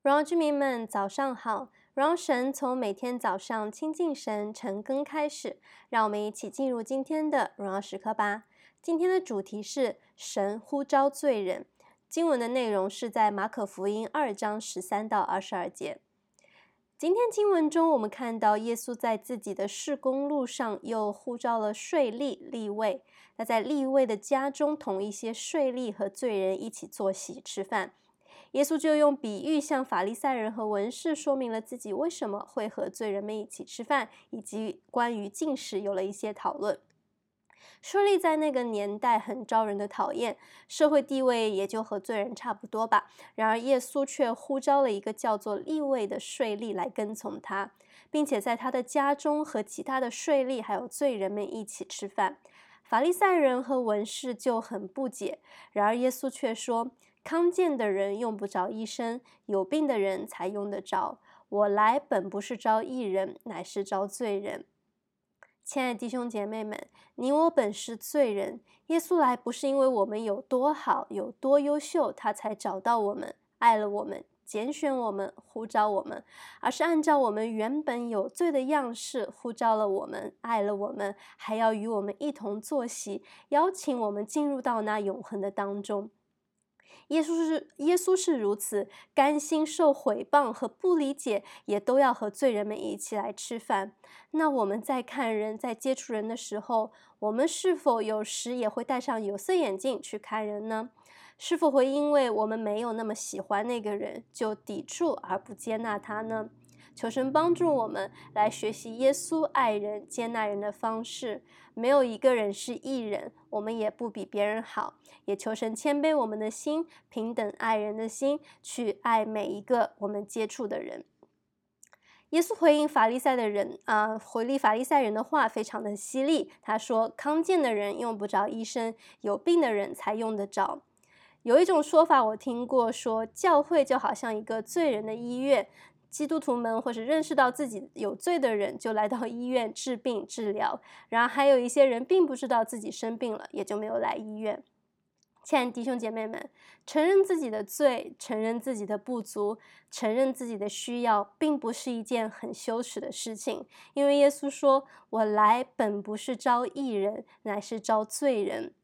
荣耀居民们，早上好！荣耀神从每天早上亲近神、晨更开始，让我们一起进入今天的荣耀时刻吧。今天的主题是神呼召罪人。经文的内容是在马可福音二章十三到二十二节。今天经文中，我们看到耶稣在自己的事工路上又呼召了税吏、利未。那在利未的家中，同一些税吏和罪人一起坐席吃饭。耶稣就用比喻向法利赛人和文士说明了自己为什么会和罪人们一起吃饭，以及关于进食有了一些讨论。税吏在那个年代很招人的讨厌，社会地位也就和罪人差不多吧。然而耶稣却呼召了一个叫做利未的税吏来跟从他，并且在他的家中和其他的税吏还有罪人们一起吃饭。法利赛人和文士就很不解，然而耶稣却说。康健的人用不着医生，有病的人才用得着。我来本不是招义人，乃是招罪人。亲爱的弟兄姐妹们，你我本是罪人。耶稣来不是因为我们有多好、有多优秀，他才找到我们、爱了我们、拣选我们、呼召我们，而是按照我们原本有罪的样式呼召了我们、爱了我们，还要与我们一同坐席，邀请我们进入到那永恒的当中。耶稣是耶稣是如此甘心受毁谤和不理解，也都要和罪人们一起来吃饭。那我们在看人、在接触人的时候，我们是否有时也会戴上有色眼镜去看人呢？是否会因为我们没有那么喜欢那个人，就抵触而不接纳他呢？求神帮助我们来学习耶稣爱人、接纳人的方式。没有一个人是艺人，我们也不比别人好。也求神谦卑我们的心，平等爱人的心，去爱每一个我们接触的人。耶稣回应法利赛的人啊、回应法利赛人的话非常的犀利。他说：“康健的人用不着医生，有病的人才用得着。”有一种说法我听过，说教会就好像一个罪人的医院。基督徒们或是认识到自己有罪的人，就来到医院治病治疗；然后还有一些人并不知道自己生病了，也就没有来医院。亲爱的弟兄姐妹们，承认自己的罪，承认自己的不足，承认自己的需要，并不是一件很羞耻的事情，因为耶稣说：“我来本不是招义人，乃是招罪人。”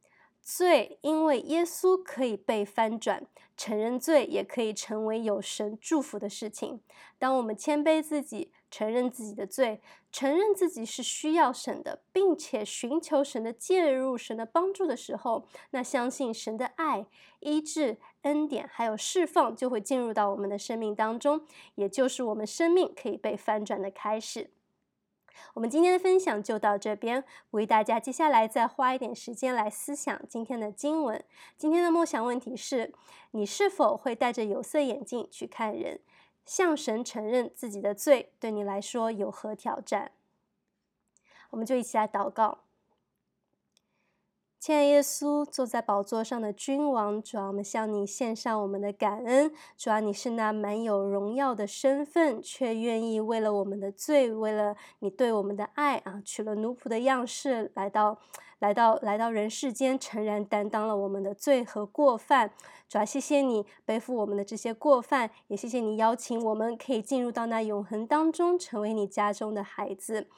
罪，因为耶稣可以被翻转，承认罪也可以成为有神祝福的事情。当我们谦卑自己，承认自己的罪，承认自己是需要神的，并且寻求神的介入、神的帮助的时候，那相信神的爱、医治、恩典还有释放就会进入到我们的生命当中，也就是我们生命可以被翻转的开始。我们今天的分享就到这边，鼓励大家接下来再花一点时间来思想今天的经文。今天的梦想问题是：你是否会戴着有色眼镜去看人？向神承认自己的罪，对你来说有何挑战？我们就一起来祷告。亲爱耶稣，坐在宝座上的君王，主要，我们向你献上我们的感恩。主要，你是那满有荣耀的身份，却愿意为了我们的罪，为了你对我们的爱啊，取了奴仆的样式来到。来到来到人世间，诚然担当了我们的罪和过犯。主要，谢谢你背负我们的这些过犯，也谢谢你邀请我们可以进入到那永恒当中，成为你家中的孩子。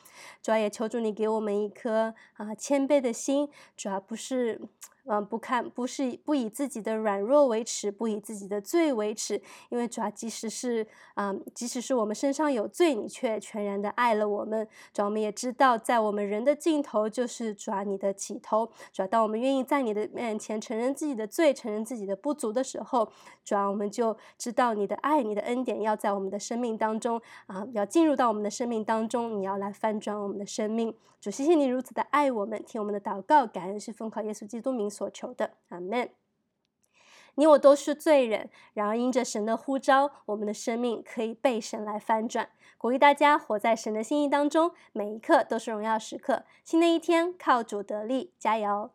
主要，也求助你给我们一颗啊谦卑的心。主要，不是。嗯，不看，不是不以自己的软弱为耻，不以自己的罪为耻，因为主啊，即使是嗯，即使是我们身上有罪，你却全然的爱了我们。主啊，我们也知道，在我们人的尽头就是主啊你的起头。主啊，当我们愿意在你的面前承认自己的罪，承认自己的不足的时候，主啊，我们就知道你的爱，你的恩典要在我们的生命当中啊，要进入到我们的生命当中，你要来翻转我们的生命。主，谢谢你如此的爱我们，听我们的祷告，感恩是奉靠耶稣基督名所求的，阿门。你我都是罪人，然而因着神的呼召，我们的生命可以被神来翻转。鼓励大家活在神的心意当中，每一刻都是荣耀时刻。新的一天，靠主得力，加油！